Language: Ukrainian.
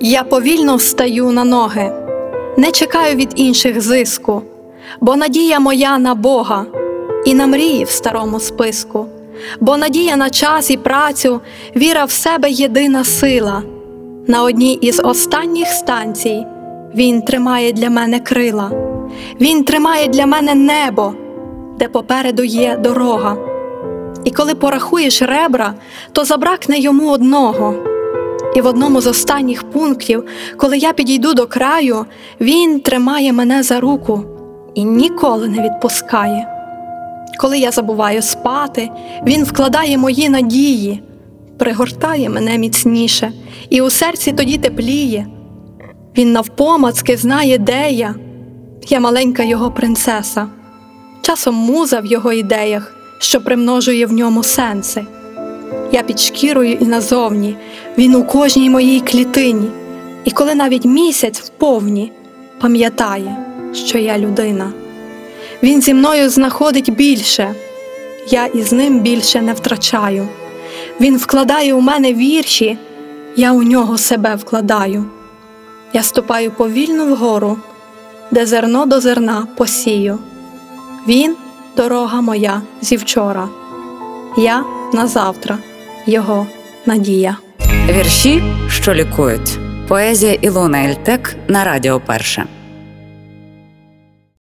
Я повільно встаю на ноги, не чекаю від інших зиску, бо надія моя на Бога і на мрії в старому списку, бо надія на час і працю, віра в себе єдина сила. На одній із останніх станцій він тримає для мене крила, він тримає для мене небо, де попереду є дорога. І коли порахуєш ребра, то забракне йому одного. І в одному з останніх пунктів, коли я підійду до краю, він тримає мене за руку і ніколи не відпускає. Коли я забуваю спати, він вкладає мої надії, пригортає мене міцніше, і у серці тоді тепліє. Він навпомацки знає, де я. Я маленька його принцеса, часом муза в його ідеях, що примножує в ньому сенси. Я під шкірою і назовні, він у кожній моїй клітині, і коли навіть місяць вповні пам'ятає, що я людина. Він зі мною знаходить більше, я із ним більше не втрачаю. Він вкладає у мене вірші, я у нього себе вкладаю. Я ступаю повільно вгору, де зерно до зерна посію. Він дорога моя зі вчора, я на завтра, його надія. Вірші, що лікують. Поезія Ілона Ельтек на Радіо Перше.